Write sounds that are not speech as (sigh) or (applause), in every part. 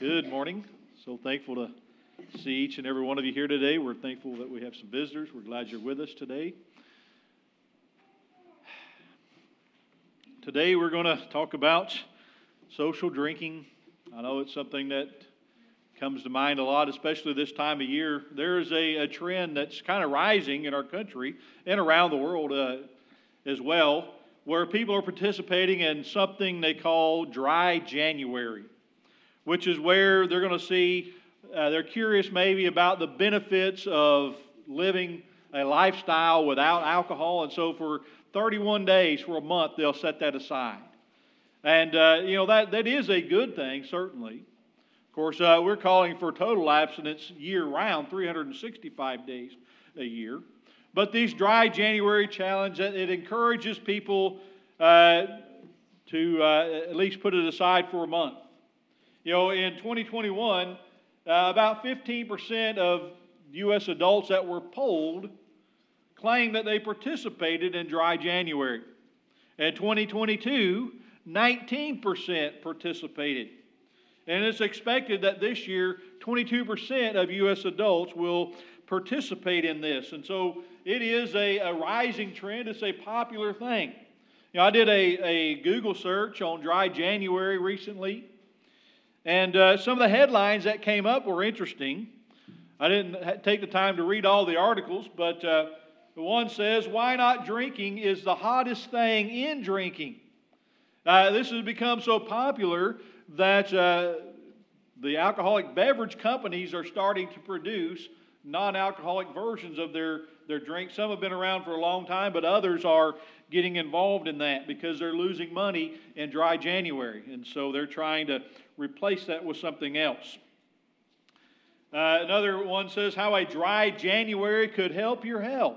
Good morning. So thankful to see each and every one of you here today. We're thankful that we have some visitors. We're glad you're with us today. Today we're going to talk about social drinking. I know it's something that comes to mind a lot, especially this time of year. There is a, a trend that's kind of rising in our country and around the world uh, as well, where people are participating in something they call dry January which is where they're going to see, uh, they're curious maybe about the benefits of living a lifestyle without alcohol. And so for 31 days, for a month, they'll set that aside. And, uh, you know, that, that is a good thing, certainly. Of course, uh, we're calling for total abstinence year round, 365 days a year. But these dry January challenge, it encourages people uh, to uh, at least put it aside for a month. You know, in 2021, uh, about 15% of U.S. adults that were polled claimed that they participated in dry January. In 2022, 19% participated. And it's expected that this year, 22% of U.S. adults will participate in this. And so it is a, a rising trend, it's a popular thing. You know, I did a, a Google search on dry January recently, and uh, some of the headlines that came up were interesting. I didn't take the time to read all the articles, but uh, one says, Why not drinking is the hottest thing in drinking. Uh, this has become so popular that uh, the alcoholic beverage companies are starting to produce non alcoholic versions of their, their drink. Some have been around for a long time, but others are getting involved in that because they're losing money in dry January. And so they're trying to replace that with something else. Uh, another one says how a dry January could help your health.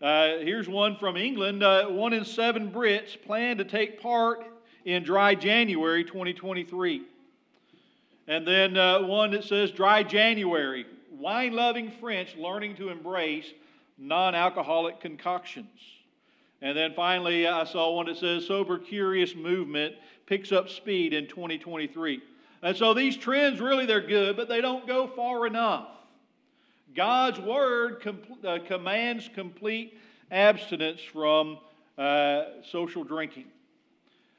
Uh, here's one from England. Uh, one in seven Brits plan to take part in dry January 2023. And then uh, one that says dry January, wine loving French learning to embrace non alcoholic concoctions. And then finally, I saw one that says Sober Curious Movement picks up speed in 2023. And so these trends really they're good, but they don't go far enough. God's word com- uh, commands complete abstinence from uh, social drinking.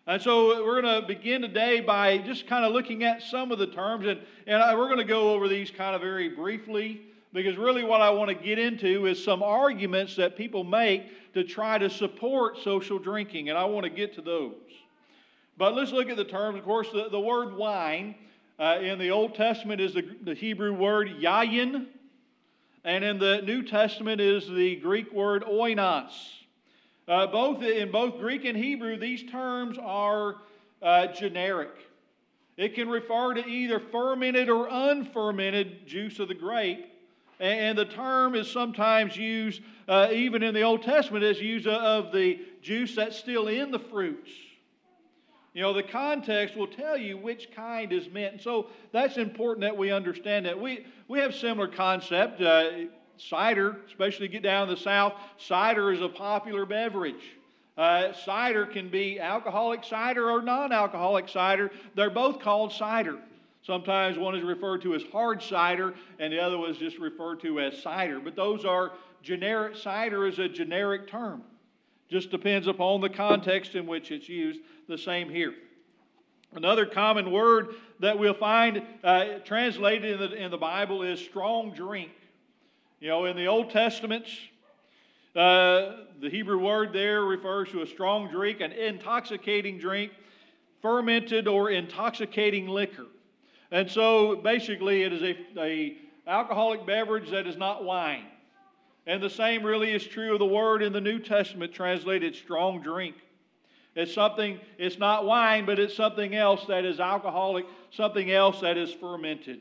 And so we're going to begin today by just kind of looking at some of the terms, and, and we're going to go over these kind of very briefly because really what I want to get into is some arguments that people make to try to support social drinking, and I want to get to those. But let's look at the terms. Of course, the, the word wine uh, in the Old Testament is the, the Hebrew word yayin, and in the New Testament is the Greek word oinos. Uh, both in both Greek and Hebrew, these terms are uh, generic. It can refer to either fermented or unfermented juice of the grape, and the term is sometimes used, uh, even in the Old Testament, as used of the juice that's still in the fruits. You know, the context will tell you which kind is meant. And so that's important that we understand that. We, we have similar concept. Uh, cider, especially get down in the South, cider is a popular beverage. Uh, cider can be alcoholic cider or non alcoholic cider. They're both called cider. Sometimes one is referred to as hard cider, and the other was just referred to as cider. But those are generic, cider is a generic term. Just depends upon the context in which it's used. The same here. Another common word that we'll find uh, translated in the, in the Bible is strong drink. You know, in the Old Testament, uh, the Hebrew word there refers to a strong drink, an intoxicating drink, fermented or intoxicating liquor. And so basically, it is a, a alcoholic beverage that is not wine. And the same really is true of the word in the New Testament translated strong drink. It's something, it's not wine, but it's something else that is alcoholic, something else that is fermented.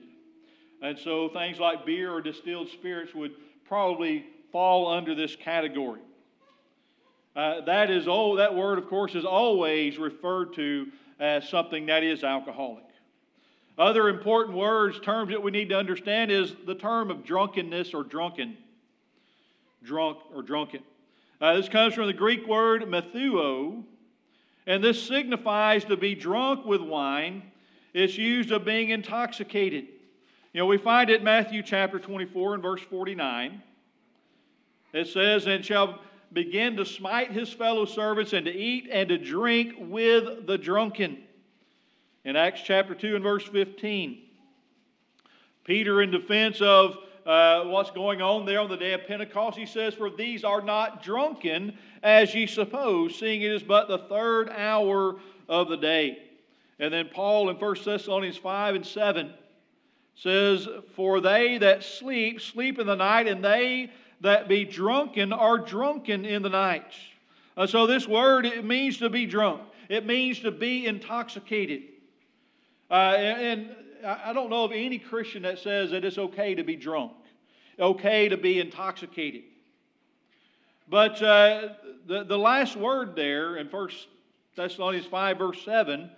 And so things like beer or distilled spirits would probably fall under this category. Uh, that is oh, that word, of course, is always referred to as something that is alcoholic. Other important words, terms that we need to understand is the term of drunkenness or drunken. Drunk or drunken. Uh, this comes from the Greek word methuo, and this signifies to be drunk with wine, It's used of being intoxicated. You know, we find it in Matthew chapter 24 and verse 49. It says, And shall begin to smite his fellow servants and to eat and to drink with the drunken. In Acts chapter 2 and verse 15, Peter, in defense of uh, what's going on there on the day of Pentecost, he says, For these are not drunken as ye suppose, seeing it is but the third hour of the day. And then Paul in 1 Thessalonians 5 and 7 says, For they that sleep, sleep in the night, and they that be drunken are drunken in the night. Uh, so this word, it means to be drunk. It means to be intoxicated. Uh, and, and I don't know of any Christian that says that it's okay to be drunk, okay to be intoxicated. But uh, the, the last word there in 1 Thessalonians 5, verse 7,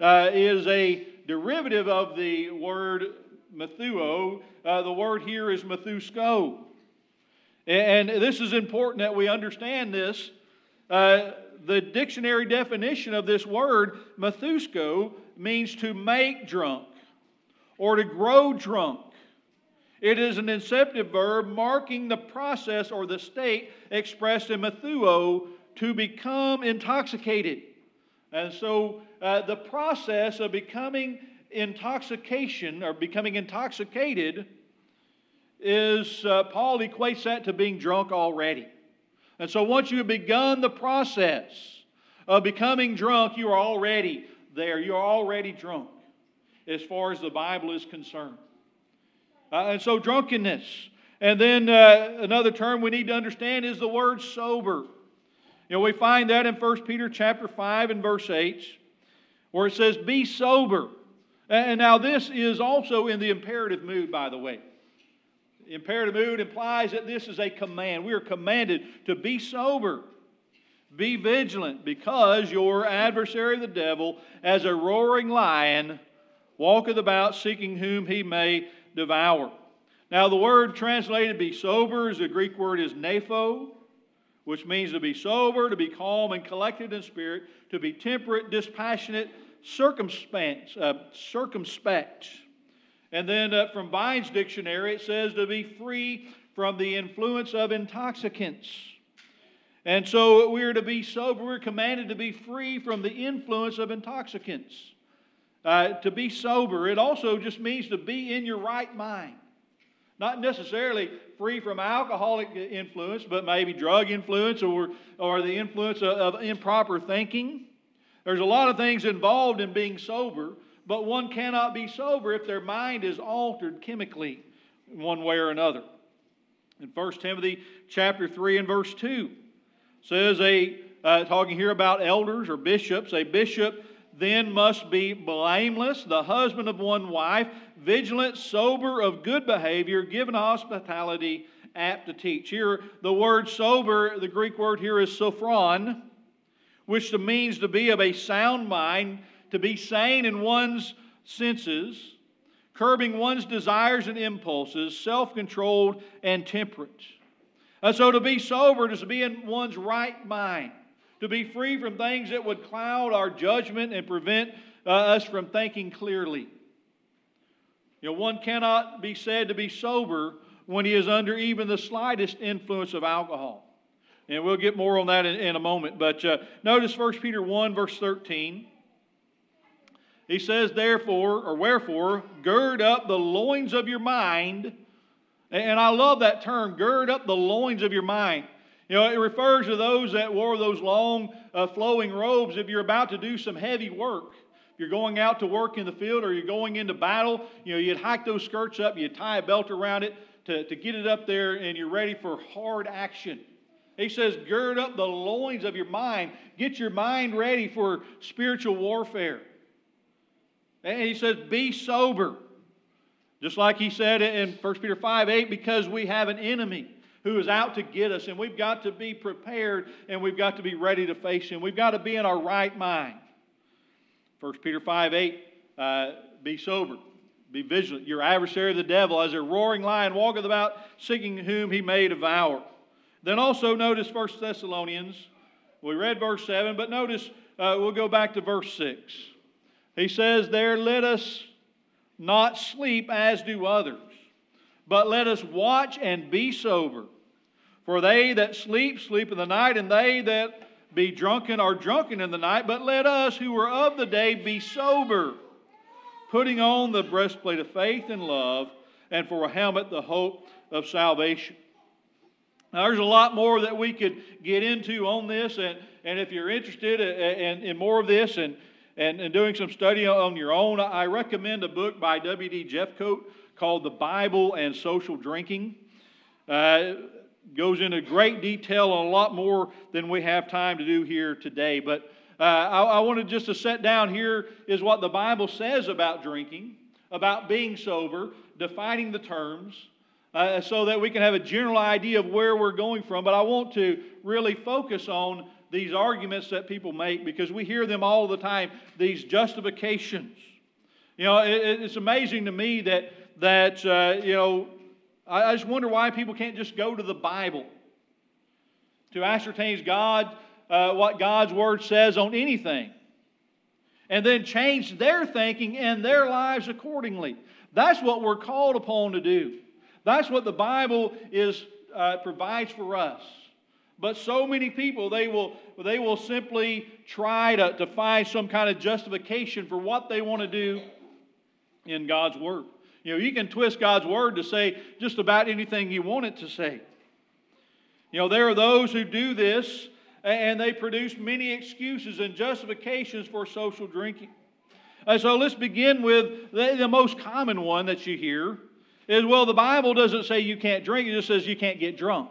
uh, is a derivative of the word methuo. Uh, the word here is methusko. And this is important that we understand this. Uh, the dictionary definition of this word, methusko, means to make drunk or to grow drunk. It is an inceptive verb marking the process or the state expressed in methuo to become intoxicated. And so uh, the process of becoming intoxication or becoming intoxicated is, uh, Paul equates that to being drunk already. And so once you have begun the process of becoming drunk, you are already there. You're already drunk as far as the Bible is concerned. Uh, and so drunkenness. And then uh, another term we need to understand is the word sober. You know, we find that in 1 Peter chapter 5 and verse 8, where it says, Be sober. And now this is also in the imperative mood, by the way. Imperative mood implies that this is a command. We are commanded to be sober. Be vigilant, because your adversary, the devil, as a roaring lion, walketh about seeking whom he may devour. Now, the word translated be sober, is the Greek word is nepho, which means to be sober, to be calm and collected in spirit, to be temperate, dispassionate, circumspect. Uh, circumspect. And then uh, from Vine's dictionary, it says to be free from the influence of intoxicants. And so we are to be sober. We're commanded to be free from the influence of intoxicants. Uh, to be sober, it also just means to be in your right mind. Not necessarily free from alcoholic influence, but maybe drug influence or, or the influence of, of improper thinking. There's a lot of things involved in being sober, but one cannot be sober if their mind is altered chemically one way or another. In 1 Timothy chapter 3 and verse 2 says a uh, talking here about elders or bishops, a bishop then must be blameless, the husband of one wife, vigilant, sober, of good behavior, given hospitality, apt to teach. Here, the word sober, the Greek word here is sophron, which means to be of a sound mind, to be sane in one's senses, curbing one's desires and impulses, self controlled and temperate. And so to be sober is to be in one's right mind to be free from things that would cloud our judgment and prevent uh, us from thinking clearly. You know, one cannot be said to be sober when he is under even the slightest influence of alcohol. And we'll get more on that in, in a moment. But uh, notice 1 Peter 1, verse 13. He says, Therefore, or wherefore, gird up the loins of your mind. And I love that term, gird up the loins of your mind. You know, it refers to those that wore those long uh, flowing robes if you're about to do some heavy work. If you're going out to work in the field or you're going into battle, you know, you'd hike those skirts up, you'd tie a belt around it to, to get it up there, and you're ready for hard action. He says, gird up the loins of your mind. Get your mind ready for spiritual warfare. And he says, be sober. Just like he said in 1 Peter 5 8, because we have an enemy who is out to get us, and we've got to be prepared and we've got to be ready to face him. We've got to be in our right mind. 1 Peter 5 8, uh, be sober, be vigilant. Your adversary, the devil, as a roaring lion, walketh about, seeking whom he may devour. Then also notice 1 Thessalonians. We read verse 7, but notice uh, we'll go back to verse 6. He says there, Let us not sleep as do others, but let us watch and be sober. For they that sleep, sleep in the night, and they that be drunken are drunken in the night. But let us who are of the day be sober, putting on the breastplate of faith and love, and for a helmet the hope of salvation. Now, there's a lot more that we could get into on this, and, and if you're interested uh, uh, in, in more of this and, and, and doing some study on your own, I recommend a book by W.D. Jeffcoat called The Bible and Social Drinking. Uh, goes into great detail on a lot more than we have time to do here today. But uh, I, I wanted just to set down here is what the Bible says about drinking, about being sober, defining the terms, uh, so that we can have a general idea of where we're going from. But I want to really focus on these arguments that people make because we hear them all the time, these justifications. You know, it, it's amazing to me that, that uh, you know, I, I just wonder why people can't just go to the Bible to ascertain God, uh, what God's Word says on anything, and then change their thinking and their lives accordingly. That's what we're called upon to do. That's what the Bible is uh, provides for us. But so many people, they will, they will simply try to, to find some kind of justification for what they want to do in God's Word. You know, you can twist God's word to say just about anything you want it to say. You know, there are those who do this and they produce many excuses and justifications for social drinking. And so let's begin with the, the most common one that you hear is well, the Bible doesn't say you can't drink, it just says you can't get drunk.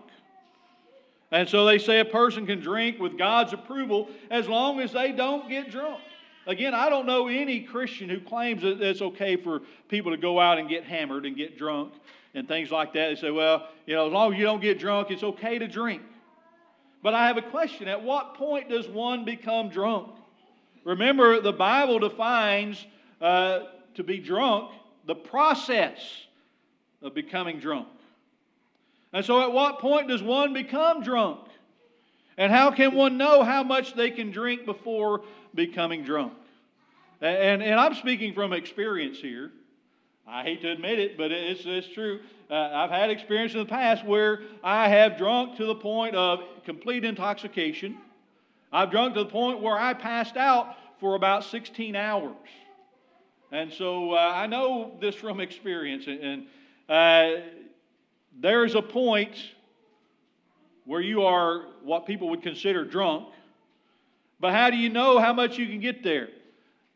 And so they say a person can drink with God's approval as long as they don't get drunk. Again, I don't know any Christian who claims that it's okay for people to go out and get hammered and get drunk and things like that. They say, well, you know, as long as you don't get drunk, it's okay to drink. But I have a question. At what point does one become drunk? Remember, the Bible defines uh, to be drunk the process of becoming drunk. And so, at what point does one become drunk? And how can one know how much they can drink before becoming drunk? And, and I'm speaking from experience here. I hate to admit it, but it's, it's true. Uh, I've had experience in the past where I have drunk to the point of complete intoxication. I've drunk to the point where I passed out for about 16 hours. And so uh, I know this from experience. And uh, there's a point where you are what people would consider drunk. But how do you know how much you can get there?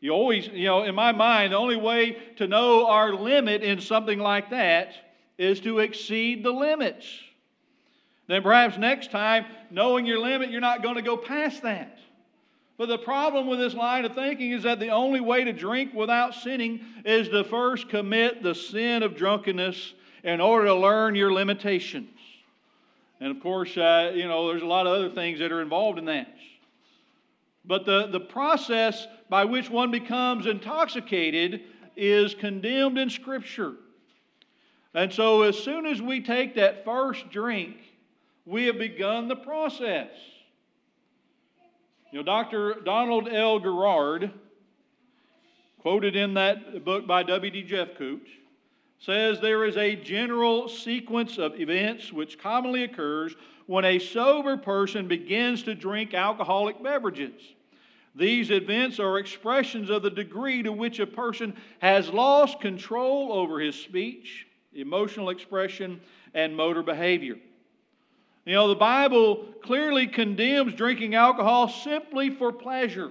You always, you know, in my mind, the only way to know our limit in something like that is to exceed the limits. Then perhaps next time, knowing your limit, you're not going to go past that. But the problem with this line of thinking is that the only way to drink without sinning is to first commit the sin of drunkenness in order to learn your limitations. And of course, uh, you know, there's a lot of other things that are involved in that. But the, the process by which one becomes intoxicated is condemned in Scripture. And so, as soon as we take that first drink, we have begun the process. You know, Dr. Donald L. Gerard, quoted in that book by W.D. Jeffcoat, says there is a general sequence of events which commonly occurs when a sober person begins to drink alcoholic beverages. These events are expressions of the degree to which a person has lost control over his speech, emotional expression, and motor behavior. You know, the Bible clearly condemns drinking alcohol simply for pleasure.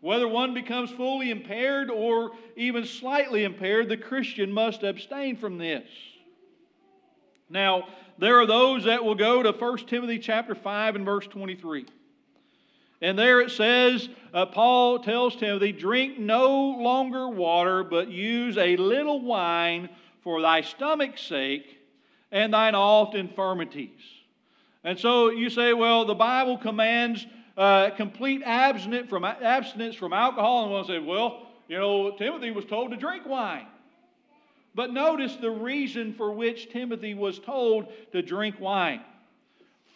Whether one becomes fully impaired or even slightly impaired, the Christian must abstain from this. Now, there are those that will go to 1 Timothy chapter 5 and verse 23. And there it says, uh, Paul tells Timothy, drink no longer water, but use a little wine for thy stomach's sake and thine oft infirmities. And so you say, well, the Bible commands uh, complete abstinence from, abstinence from alcohol. And one say, well, you know, Timothy was told to drink wine. But notice the reason for which Timothy was told to drink wine.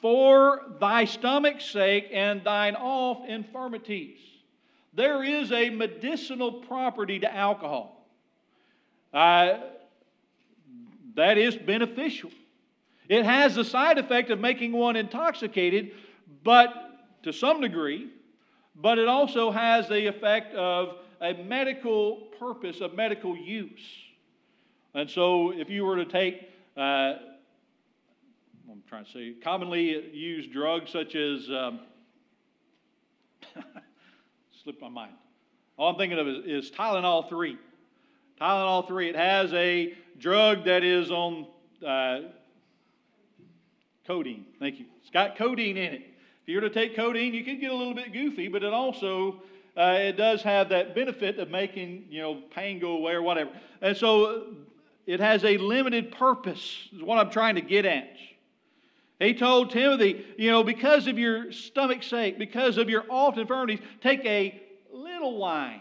For thy stomach's sake and thine oft infirmities. there is a medicinal property to alcohol. Uh, that is beneficial. It has the side effect of making one intoxicated, but to some degree, but it also has the effect of a medical purpose, of medical use. And so, if you were to take, uh, I'm trying to say, commonly used drugs such as, um, (laughs) slipped my mind. All I'm thinking of is, is Tylenol 3. Tylenol 3, it has a drug that is on uh, codeine. Thank you. It's got codeine in it. You were to take codeine, you could get a little bit goofy, but it also uh, it does have that benefit of making you know pain go away or whatever. And so it has a limited purpose. Is what I'm trying to get at. He told Timothy, you know, because of your stomach's sake, because of your alt infirmities, take a little wine.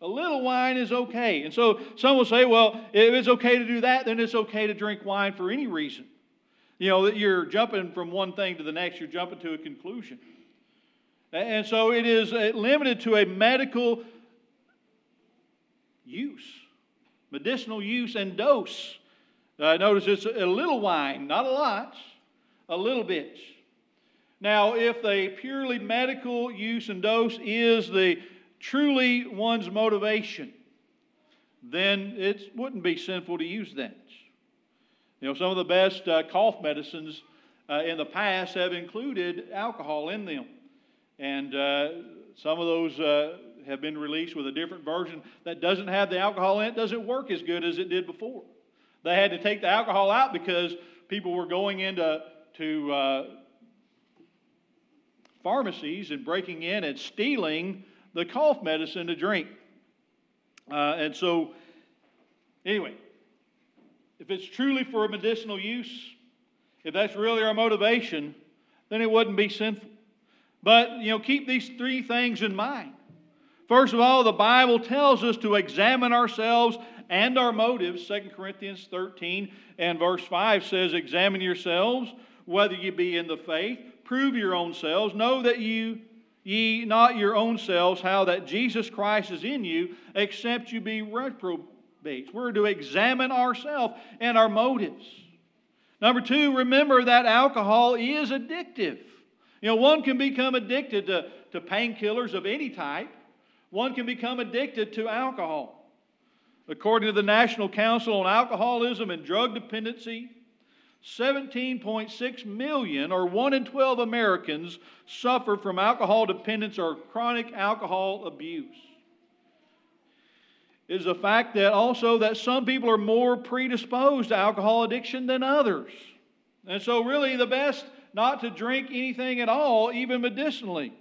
A little wine is okay. And so some will say, well, if it's okay to do that, then it's okay to drink wine for any reason. You know, that you're jumping from one thing to the next, you're jumping to a conclusion. And so it is limited to a medical use, medicinal use and dose. Uh, notice it's a little wine, not a lot, a little bit. Now, if the purely medical use and dose is the truly one's motivation, then it wouldn't be sinful to use that. You know, some of the best uh, cough medicines uh, in the past have included alcohol in them. And uh, some of those uh, have been released with a different version that doesn't have the alcohol in it, doesn't work as good as it did before. They had to take the alcohol out because people were going into to, uh, pharmacies and breaking in and stealing the cough medicine to drink. Uh, and so, anyway, if it's truly for a medicinal use, if that's really our motivation, then it wouldn't be sinful. But, you know, keep these three things in mind. First of all, the Bible tells us to examine ourselves and our motives. 2 Corinthians 13 and verse 5 says, Examine yourselves whether you be in the faith. Prove your own selves. Know that you ye not your own selves how that Jesus Christ is in you, except you be we're to examine ourselves and our motives. Number two, remember that alcohol is addictive. You know, one can become addicted to, to painkillers of any type, one can become addicted to alcohol. According to the National Council on Alcoholism and Drug Dependency, 17.6 million, or 1 in 12 Americans, suffer from alcohol dependence or chronic alcohol abuse is the fact that also that some people are more predisposed to alcohol addiction than others. And so really the best not to drink anything at all, even medicinally.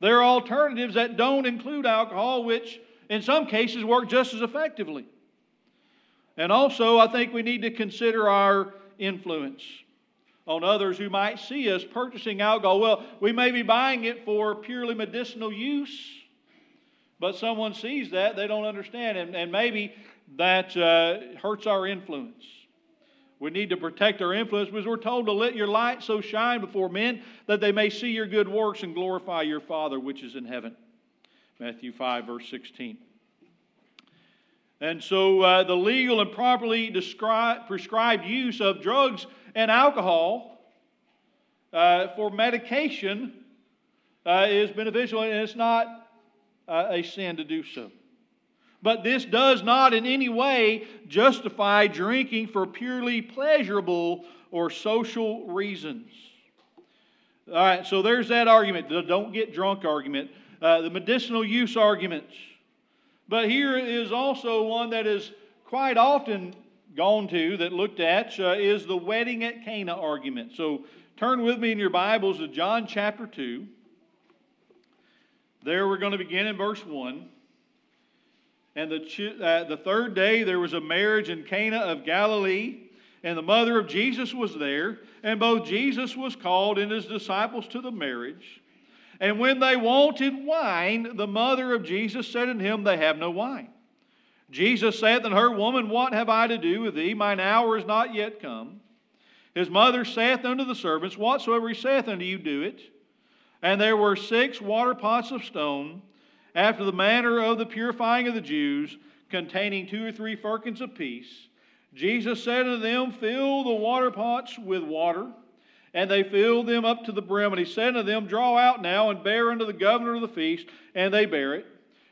There are alternatives that don't include alcohol, which in some cases work just as effectively. And also, I think we need to consider our influence on others who might see us purchasing alcohol. Well, we may be buying it for purely medicinal use but someone sees that, they don't understand, and, and maybe that uh, hurts our influence. We need to protect our influence because we're told to let your light so shine before men that they may see your good works and glorify your Father which is in heaven. Matthew 5, verse 16. And so uh, the legal and properly described, prescribed use of drugs and alcohol uh, for medication uh, is beneficial, and it's not uh, a sin to do so. But this does not in any way justify drinking for purely pleasurable or social reasons. All right, so there's that argument, the don't get drunk argument, uh, the medicinal use arguments. But here is also one that is quite often gone to, that looked at, uh, is the wedding at Cana argument. So turn with me in your Bibles to John chapter 2. There we're going to begin in verse 1. And the, uh, the third day there was a marriage in Cana of Galilee, and the mother of Jesus was there, and both Jesus was called and his disciples to the marriage. And when they wanted wine, the mother of Jesus said unto him, They have no wine. Jesus saith unto her, Woman, what have I to do with thee? Mine hour is not yet come. His mother saith unto the servants, Whatsoever he saith unto you, do it. And there were six water pots of stone, after the manner of the purifying of the Jews, containing two or three firkins apiece, Jesus said unto them, Fill the water pots with water. And they filled them up to the brim. And he said unto them, Draw out now and bear unto the governor of the feast. And they bear it.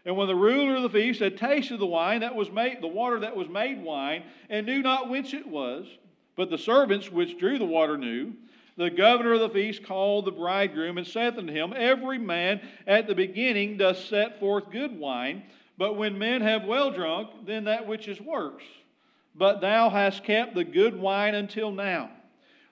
And when the ruler of the feast had tasted the wine that was made, the water that was made wine, and knew not whence it was, but the servants which drew the water knew, the governor of the feast called the bridegroom and saith unto him, Every man at the beginning doth set forth good wine, but when men have well drunk, then that which is worse. But thou hast kept the good wine until now.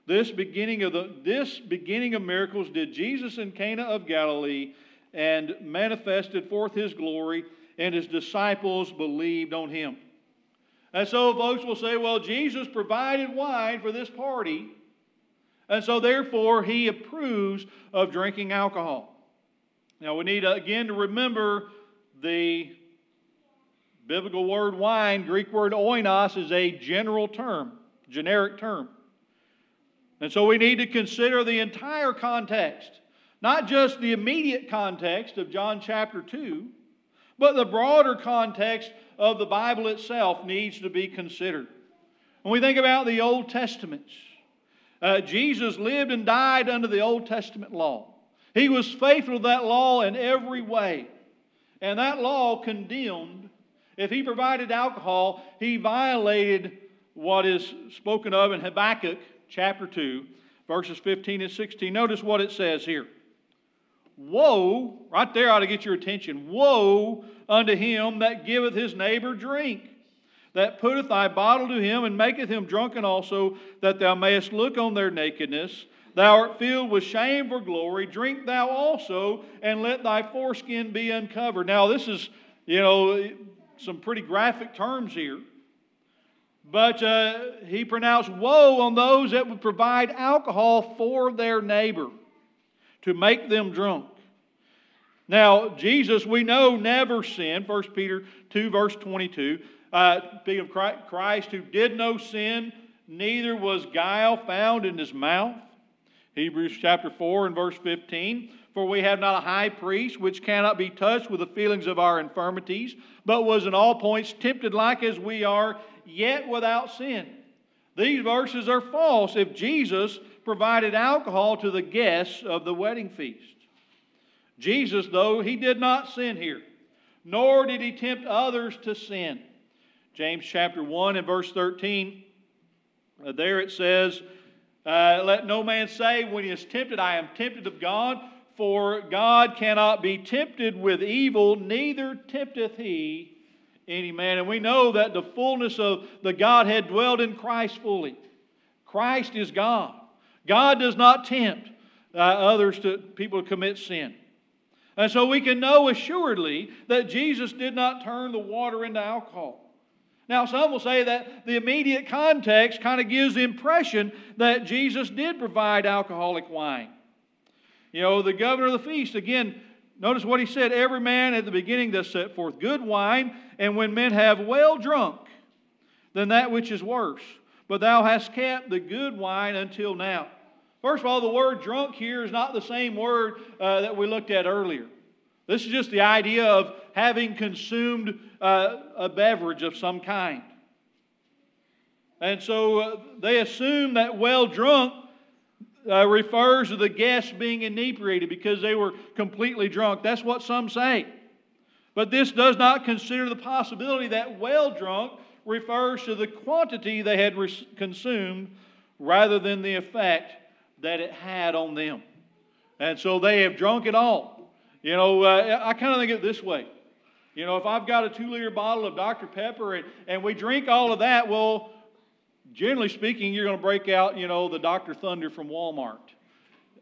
This beginning of the this beginning of miracles did Jesus in Cana of Galilee and manifested forth his glory, and his disciples believed on him. And so folks will say, well, Jesus provided wine for this party, and so therefore he approves of drinking alcohol. Now we need uh, again to remember the biblical word wine, Greek word oinos, is a general term, generic term. And so we need to consider the entire context. Not just the immediate context of John chapter 2, but the broader context of the Bible itself needs to be considered. When we think about the Old Testament, uh, Jesus lived and died under the Old Testament law. He was faithful to that law in every way. And that law condemned, if he provided alcohol, he violated what is spoken of in Habakkuk chapter 2, verses 15 and 16. Notice what it says here. Woe, right there ought to get your attention. Woe unto him that giveth his neighbor drink, that putteth thy bottle to him, and maketh him drunken also, that thou mayest look on their nakedness. Thou art filled with shame for glory. Drink thou also, and let thy foreskin be uncovered. Now, this is, you know, some pretty graphic terms here. But uh, he pronounced woe on those that would provide alcohol for their neighbor to make them drunk. Now, Jesus, we know, never sinned. 1 Peter 2, verse 22. Uh, speaking of Christ, who did no sin, neither was guile found in his mouth. Hebrews chapter 4 and verse 15. For we have not a high priest which cannot be touched with the feelings of our infirmities, but was in all points tempted like as we are, yet without sin. These verses are false if Jesus provided alcohol to the guests of the wedding feast. Jesus, though, he did not sin here, nor did he tempt others to sin. James chapter 1 and verse 13, uh, there it says, uh, Let no man say when he is tempted, I am tempted of God, for God cannot be tempted with evil, neither tempteth he any man. And we know that the fullness of the Godhead dwelled in Christ fully. Christ is God. God does not tempt uh, others to people to commit sin. And so we can know assuredly that Jesus did not turn the water into alcohol. Now, some will say that the immediate context kind of gives the impression that Jesus did provide alcoholic wine. You know, the governor of the feast, again, notice what he said every man at the beginning does set forth good wine, and when men have well drunk, then that which is worse but thou hast kept the good wine until now. First of all, the word drunk here is not the same word uh, that we looked at earlier. This is just the idea of having consumed uh, a beverage of some kind. And so uh, they assume that well drunk uh, refers to the guests being inebriated because they were completely drunk. That's what some say. But this does not consider the possibility that well drunk refers to the quantity they had consumed rather than the effect that it had on them. And so they have drunk it all. You know, uh, I kind of think of it this way. You know, if I've got a two liter bottle of Dr. Pepper and, and we drink all of that, well, generally speaking, you're going to break out, you know, the Dr. Thunder from Walmart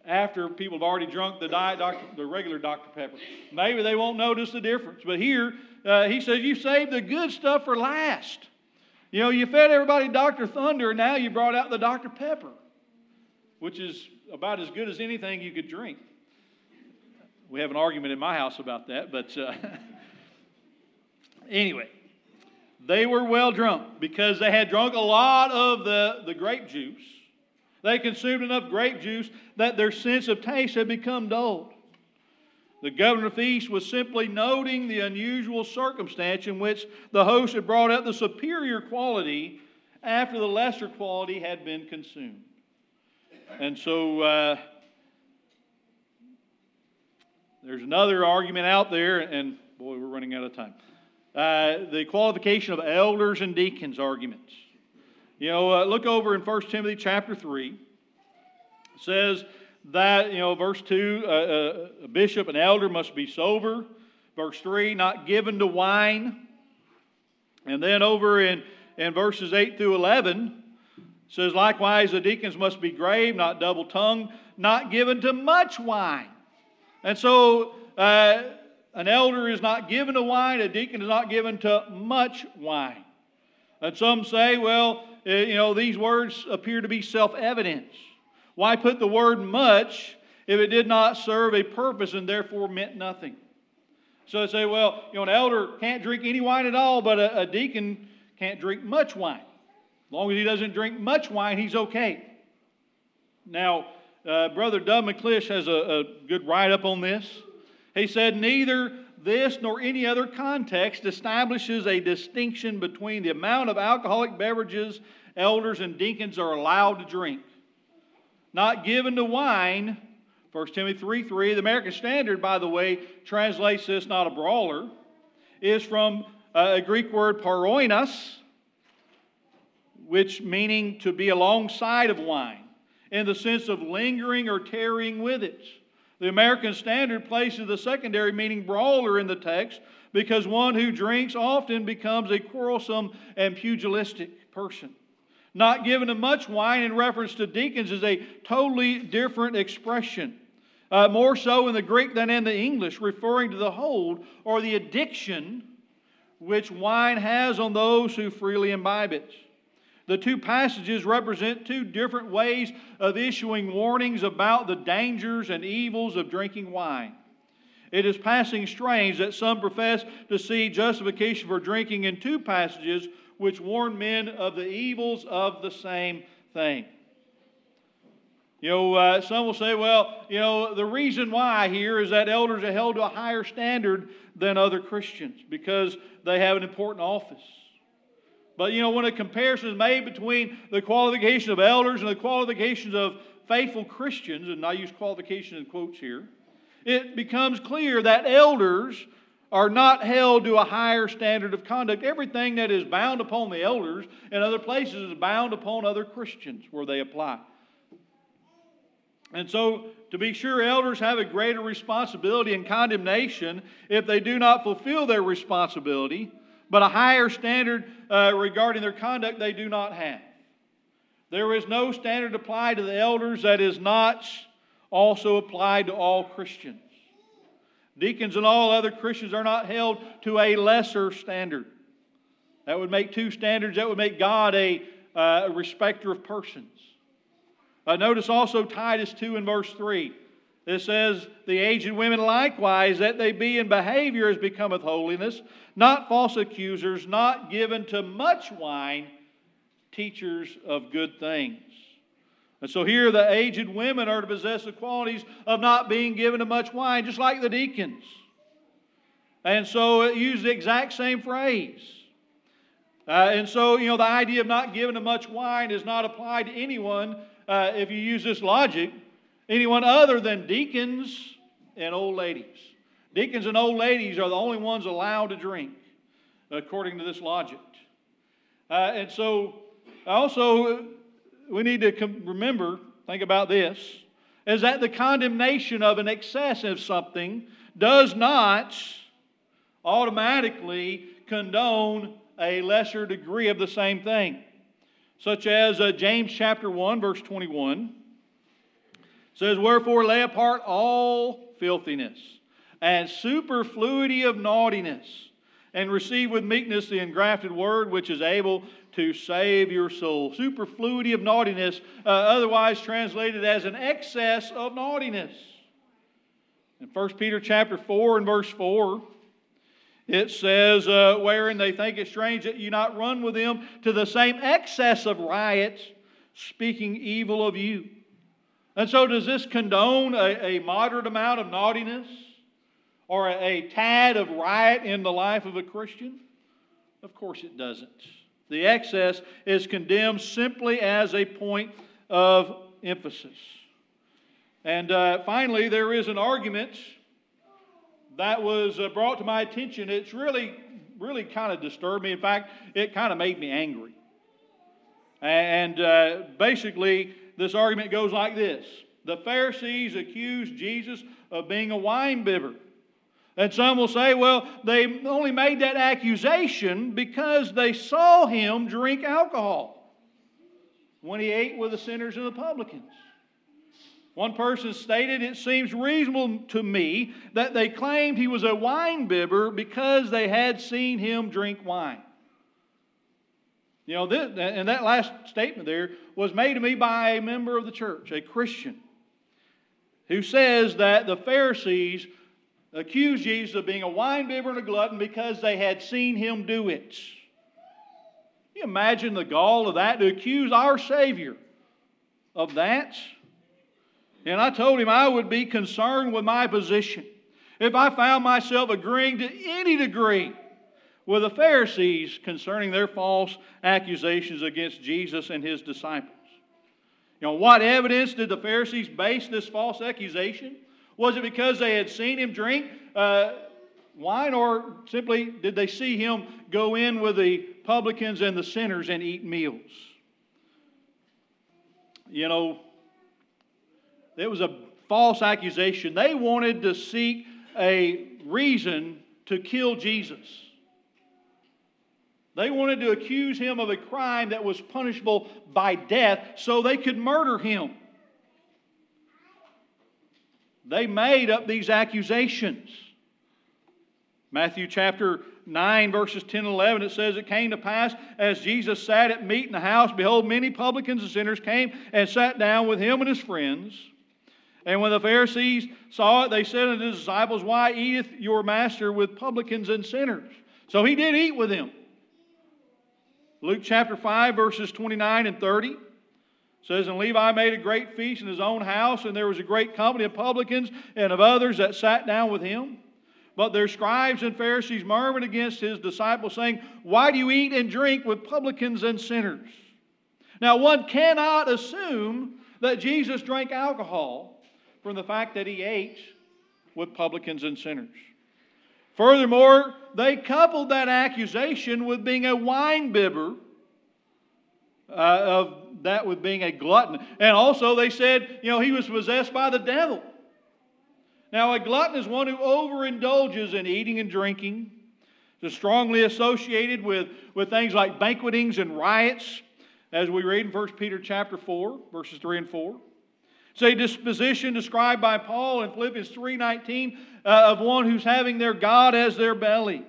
after people have already drunk the diet Dr., the regular Dr. Pepper. Maybe they won't notice the difference. But here, uh, he says, You saved the good stuff for last. You know, you fed everybody Dr. Thunder, and now you brought out the Dr. Pepper, which is about as good as anything you could drink. We have an argument in my house about that, but uh, (laughs) anyway, they were well drunk because they had drunk a lot of the, the grape juice. They consumed enough grape juice that their sense of taste had become dulled. The governor of the feast was simply noting the unusual circumstance in which the host had brought out the superior quality after the lesser quality had been consumed. And so uh, there's another argument out there, and boy, we're running out of time. Uh, the qualification of elders and deacons arguments. You know, uh, look over in 1 Timothy chapter 3. It says that, you know, verse 2, uh, uh, a bishop, an elder must be sober. Verse 3, not given to wine. And then over in, in verses 8 through 11, says, likewise, the deacons must be grave, not double tongued, not given to much wine. And so, uh, an elder is not given to wine, a deacon is not given to much wine. And some say, well, eh, you know, these words appear to be self evident. Why put the word much if it did not serve a purpose and therefore meant nothing? So they say, well, you know, an elder can't drink any wine at all, but a, a deacon can't drink much wine. As long as he doesn't drink much wine, he's okay. Now, uh, Brother Dub McClish has a, a good write up on this. He said, Neither this nor any other context establishes a distinction between the amount of alcoholic beverages elders and deacons are allowed to drink not given to wine. 1 Timothy 3 3. The American Standard, by the way, translates this not a brawler, is from uh, a Greek word paroinos, which meaning to be alongside of wine, in the sense of lingering or tarrying with it. The American Standard places the secondary meaning brawler in the text because one who drinks often becomes a quarrelsome and pugilistic person. Not given to much wine in reference to deacons is a totally different expression. Uh, more so in the Greek than in the English, referring to the hold or the addiction which wine has on those who freely imbibe it. The two passages represent two different ways of issuing warnings about the dangers and evils of drinking wine. It is passing strange that some profess to see justification for drinking in two passages which warn men of the evils of the same thing. You know, uh, some will say, well, you know, the reason why here is that elders are held to a higher standard than other Christians because they have an important office. But, you know, when a comparison is made between the qualification of elders and the qualifications of faithful Christians, and I use qualification in quotes here, it becomes clear that elders are not held to a higher standard of conduct. Everything that is bound upon the elders in other places is bound upon other Christians where they apply. And so, to be sure, elders have a greater responsibility and condemnation if they do not fulfill their responsibility, but a higher standard uh, regarding their conduct they do not have. There is no standard applied to the elders that is not also applied to all Christians. Deacons and all other Christians are not held to a lesser standard. That would make two standards. That would make God a, uh, a respecter of persons. Uh, notice also Titus 2 and verse 3. It says, The aged women likewise, that they be in behavior as becometh holiness, not false accusers, not given to much wine, teachers of good things. And so here the aged women are to possess the qualities of not being given to much wine, just like the deacons. And so it used the exact same phrase. Uh, and so, you know, the idea of not giving to much wine is not applied to anyone, uh, if you use this logic, anyone other than deacons and old ladies. Deacons and old ladies are the only ones allowed to drink, according to this logic. Uh, and so, also, we need to remember, think about this, is that the condemnation of an excess of something does not automatically condone a lesser degree of the same thing. Such as uh, James chapter 1, verse 21 says, Wherefore lay apart all filthiness and superfluity of naughtiness, and receive with meekness the engrafted word which is able to save your soul. Superfluity of naughtiness, uh, otherwise translated as an excess of naughtiness. In 1 Peter chapter 4 and verse 4, it says, uh, wherein they think it strange that you not run with them to the same excess of riot, speaking evil of you. And so, does this condone a, a moderate amount of naughtiness? or a tad of riot in the life of a Christian? Of course it doesn't. The excess is condemned simply as a point of emphasis. And uh, finally, there is an argument that was uh, brought to my attention. It's really, really kind of disturbed me. In fact, it kind of made me angry. And uh, basically, this argument goes like this The Pharisees accused Jesus of being a wine bibber. And some will say, well, they only made that accusation because they saw him drink alcohol when he ate with the sinners and the publicans. One person stated, It seems reasonable to me that they claimed he was a wine bibber because they had seen him drink wine. You know, this, and that last statement there was made to me by a member of the church, a Christian, who says that the Pharisees accused Jesus of being a wine bibber and a glutton because they had seen him do it. Can you imagine the gall of that to accuse our Savior of that? And I told him I would be concerned with my position if I found myself agreeing to any degree with the Pharisees concerning their false accusations against Jesus and his disciples. You know, what evidence did the Pharisees base this false accusation? Was it because they had seen him drink uh, wine, or simply did they see him go in with the publicans and the sinners and eat meals? You know, it was a false accusation. They wanted to seek a reason to kill Jesus. They wanted to accuse him of a crime that was punishable by death so they could murder him. They made up these accusations. Matthew chapter 9, verses 10 and 11, it says, It came to pass as Jesus sat at meat in the house, behold, many publicans and sinners came and sat down with him and his friends. And when the Pharisees saw it, they said unto his disciples, Why eateth your master with publicans and sinners? So he did eat with them. Luke chapter 5, verses 29 and 30 says, And Levi made a great feast in his own house, and there was a great company of publicans and of others that sat down with him. But their scribes and Pharisees murmured against his disciples, saying, Why do you eat and drink with publicans and sinners? Now, one cannot assume that Jesus drank alcohol from the fact that he ate with publicans and sinners. Furthermore, they coupled that accusation with being a wine bibber uh, of that with being a glutton. And also, they said, you know, he was possessed by the devil. Now, a glutton is one who overindulges in eating and drinking. It's strongly associated with, with things like banquetings and riots, as we read in 1 Peter chapter 4, verses 3 and 4. It's a disposition described by Paul in Philippians 3.19 uh, of one who's having their God as their belly.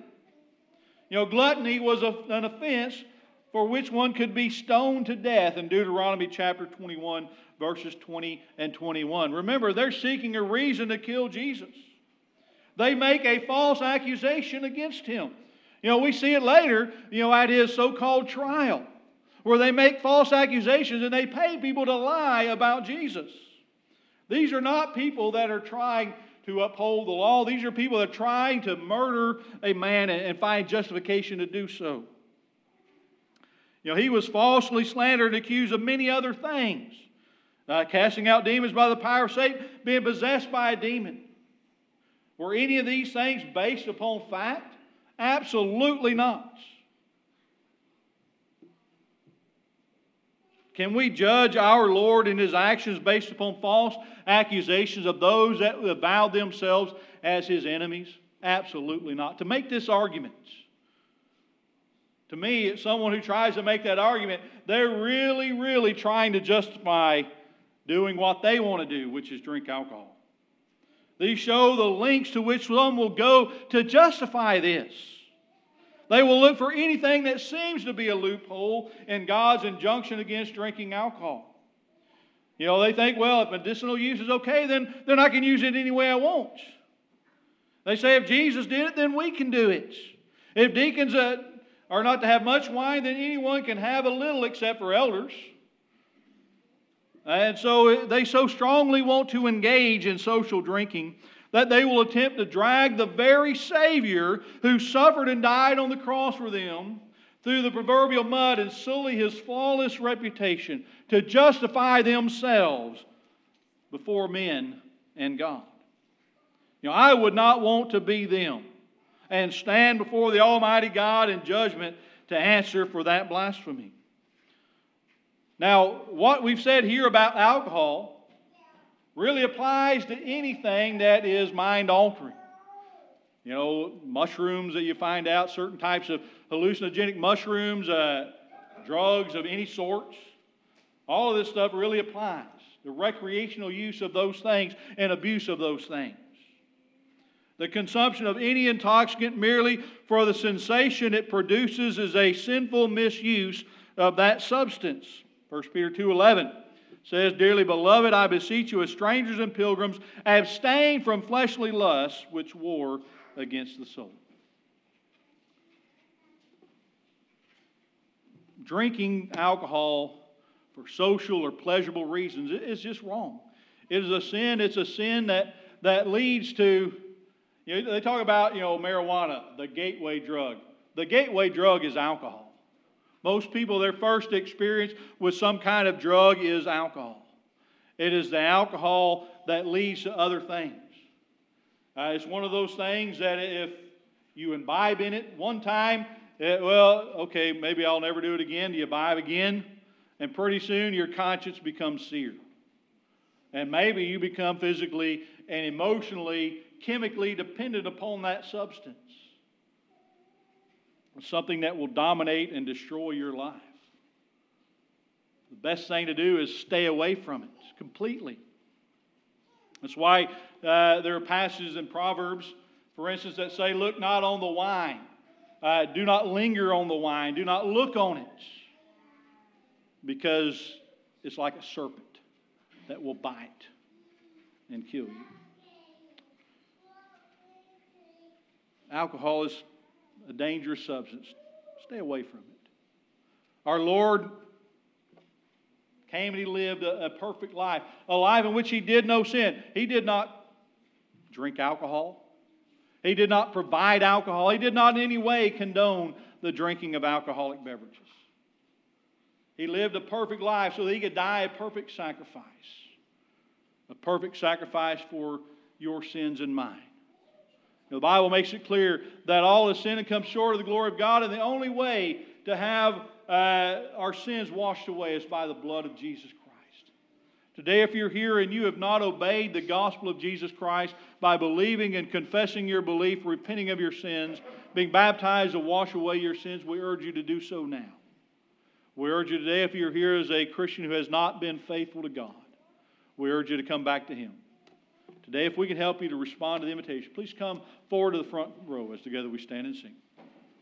You know, gluttony was a, an offense for which one could be stoned to death in Deuteronomy chapter 21, verses 20 and 21. Remember, they're seeking a reason to kill Jesus. They make a false accusation against him. You know, we see it later, you know, at his so called trial, where they make false accusations and they pay people to lie about Jesus. These are not people that are trying to uphold the law, these are people that are trying to murder a man and find justification to do so. You know, he was falsely slandered and accused of many other things. Uh, casting out demons by the power of Satan, being possessed by a demon. Were any of these things based upon fact? Absolutely not. Can we judge our Lord and his actions based upon false accusations of those that avowed themselves as his enemies? Absolutely not. To make this argument, to me, it's someone who tries to make that argument, they're really, really trying to justify doing what they want to do, which is drink alcohol. These show the lengths to which some will go to justify this. They will look for anything that seems to be a loophole in God's injunction against drinking alcohol. You know, they think, well, if medicinal use is okay, then, then I can use it any way I want. They say if Jesus did it, then we can do it. If deacons uh, are not to have much wine, then anyone can have a little except for elders. And so they so strongly want to engage in social drinking that they will attempt to drag the very Savior who suffered and died on the cross for them through the proverbial mud and sully his flawless reputation to justify themselves before men and God. You know, I would not want to be them and stand before the Almighty God in judgment to answer for that blasphemy. Now, what we've said here about alcohol really applies to anything that is mind altering. You know, mushrooms that you find out, certain types of hallucinogenic mushrooms, uh, drugs of any sorts. All of this stuff really applies. The recreational use of those things and abuse of those things. The consumption of any intoxicant merely for the sensation it produces is a sinful misuse of that substance. 1 Peter 2:11 says, "Dearly beloved, I beseech you as strangers and pilgrims, abstain from fleshly lusts which war against the soul." Drinking alcohol for social or pleasurable reasons is just wrong. It is a sin. It's a sin that, that leads to, you know, they talk about, you know, marijuana, the gateway drug. The gateway drug is alcohol. Most people, their first experience with some kind of drug is alcohol. It is the alcohol that leads to other things. Uh, it's one of those things that if you imbibe in it one time, it, well, okay, maybe I'll never do it again. Do you imbibe again? And pretty soon your conscience becomes seared. And maybe you become physically and emotionally, chemically dependent upon that substance something that will dominate and destroy your life. The best thing to do is stay away from it completely. That's why uh, there are passages in Proverbs, for instance, that say, Look not on the wine, uh, do not linger on the wine, do not look on it, because it's like a serpent that will bite and kill you. Alcohol is a dangerous substance. Stay away from it. Our Lord came and He lived a, a perfect life, a life in which He did no sin. He did not drink alcohol, He did not provide alcohol, He did not in any way condone the drinking of alcoholic beverages. He lived a perfect life so that He could die a perfect sacrifice, a perfect sacrifice for your sins and mine. The Bible makes it clear that all has sinned and come short of the glory of God, and the only way to have uh, our sins washed away is by the blood of Jesus Christ. Today, if you're here and you have not obeyed the gospel of Jesus Christ by believing and confessing your belief, repenting of your sins, being baptized to wash away your sins, we urge you to do so now. We urge you today, if you're here as a Christian who has not been faithful to God, we urge you to come back to Him. Today, if we can help you to respond to the invitation, please come forward to the front row as together we stand and sing.